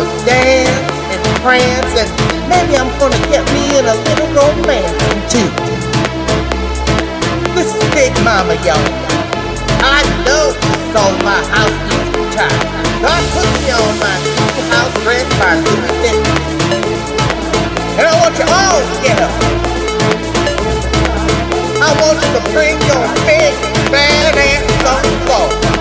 gonna dance and prance and maybe I'm gonna get me in a little romance too. This is Big Mama, y'all. I know this all my house used to try. God put me on my house red by super And I want you all to get up. I want you to bring your big bad ass on the floor.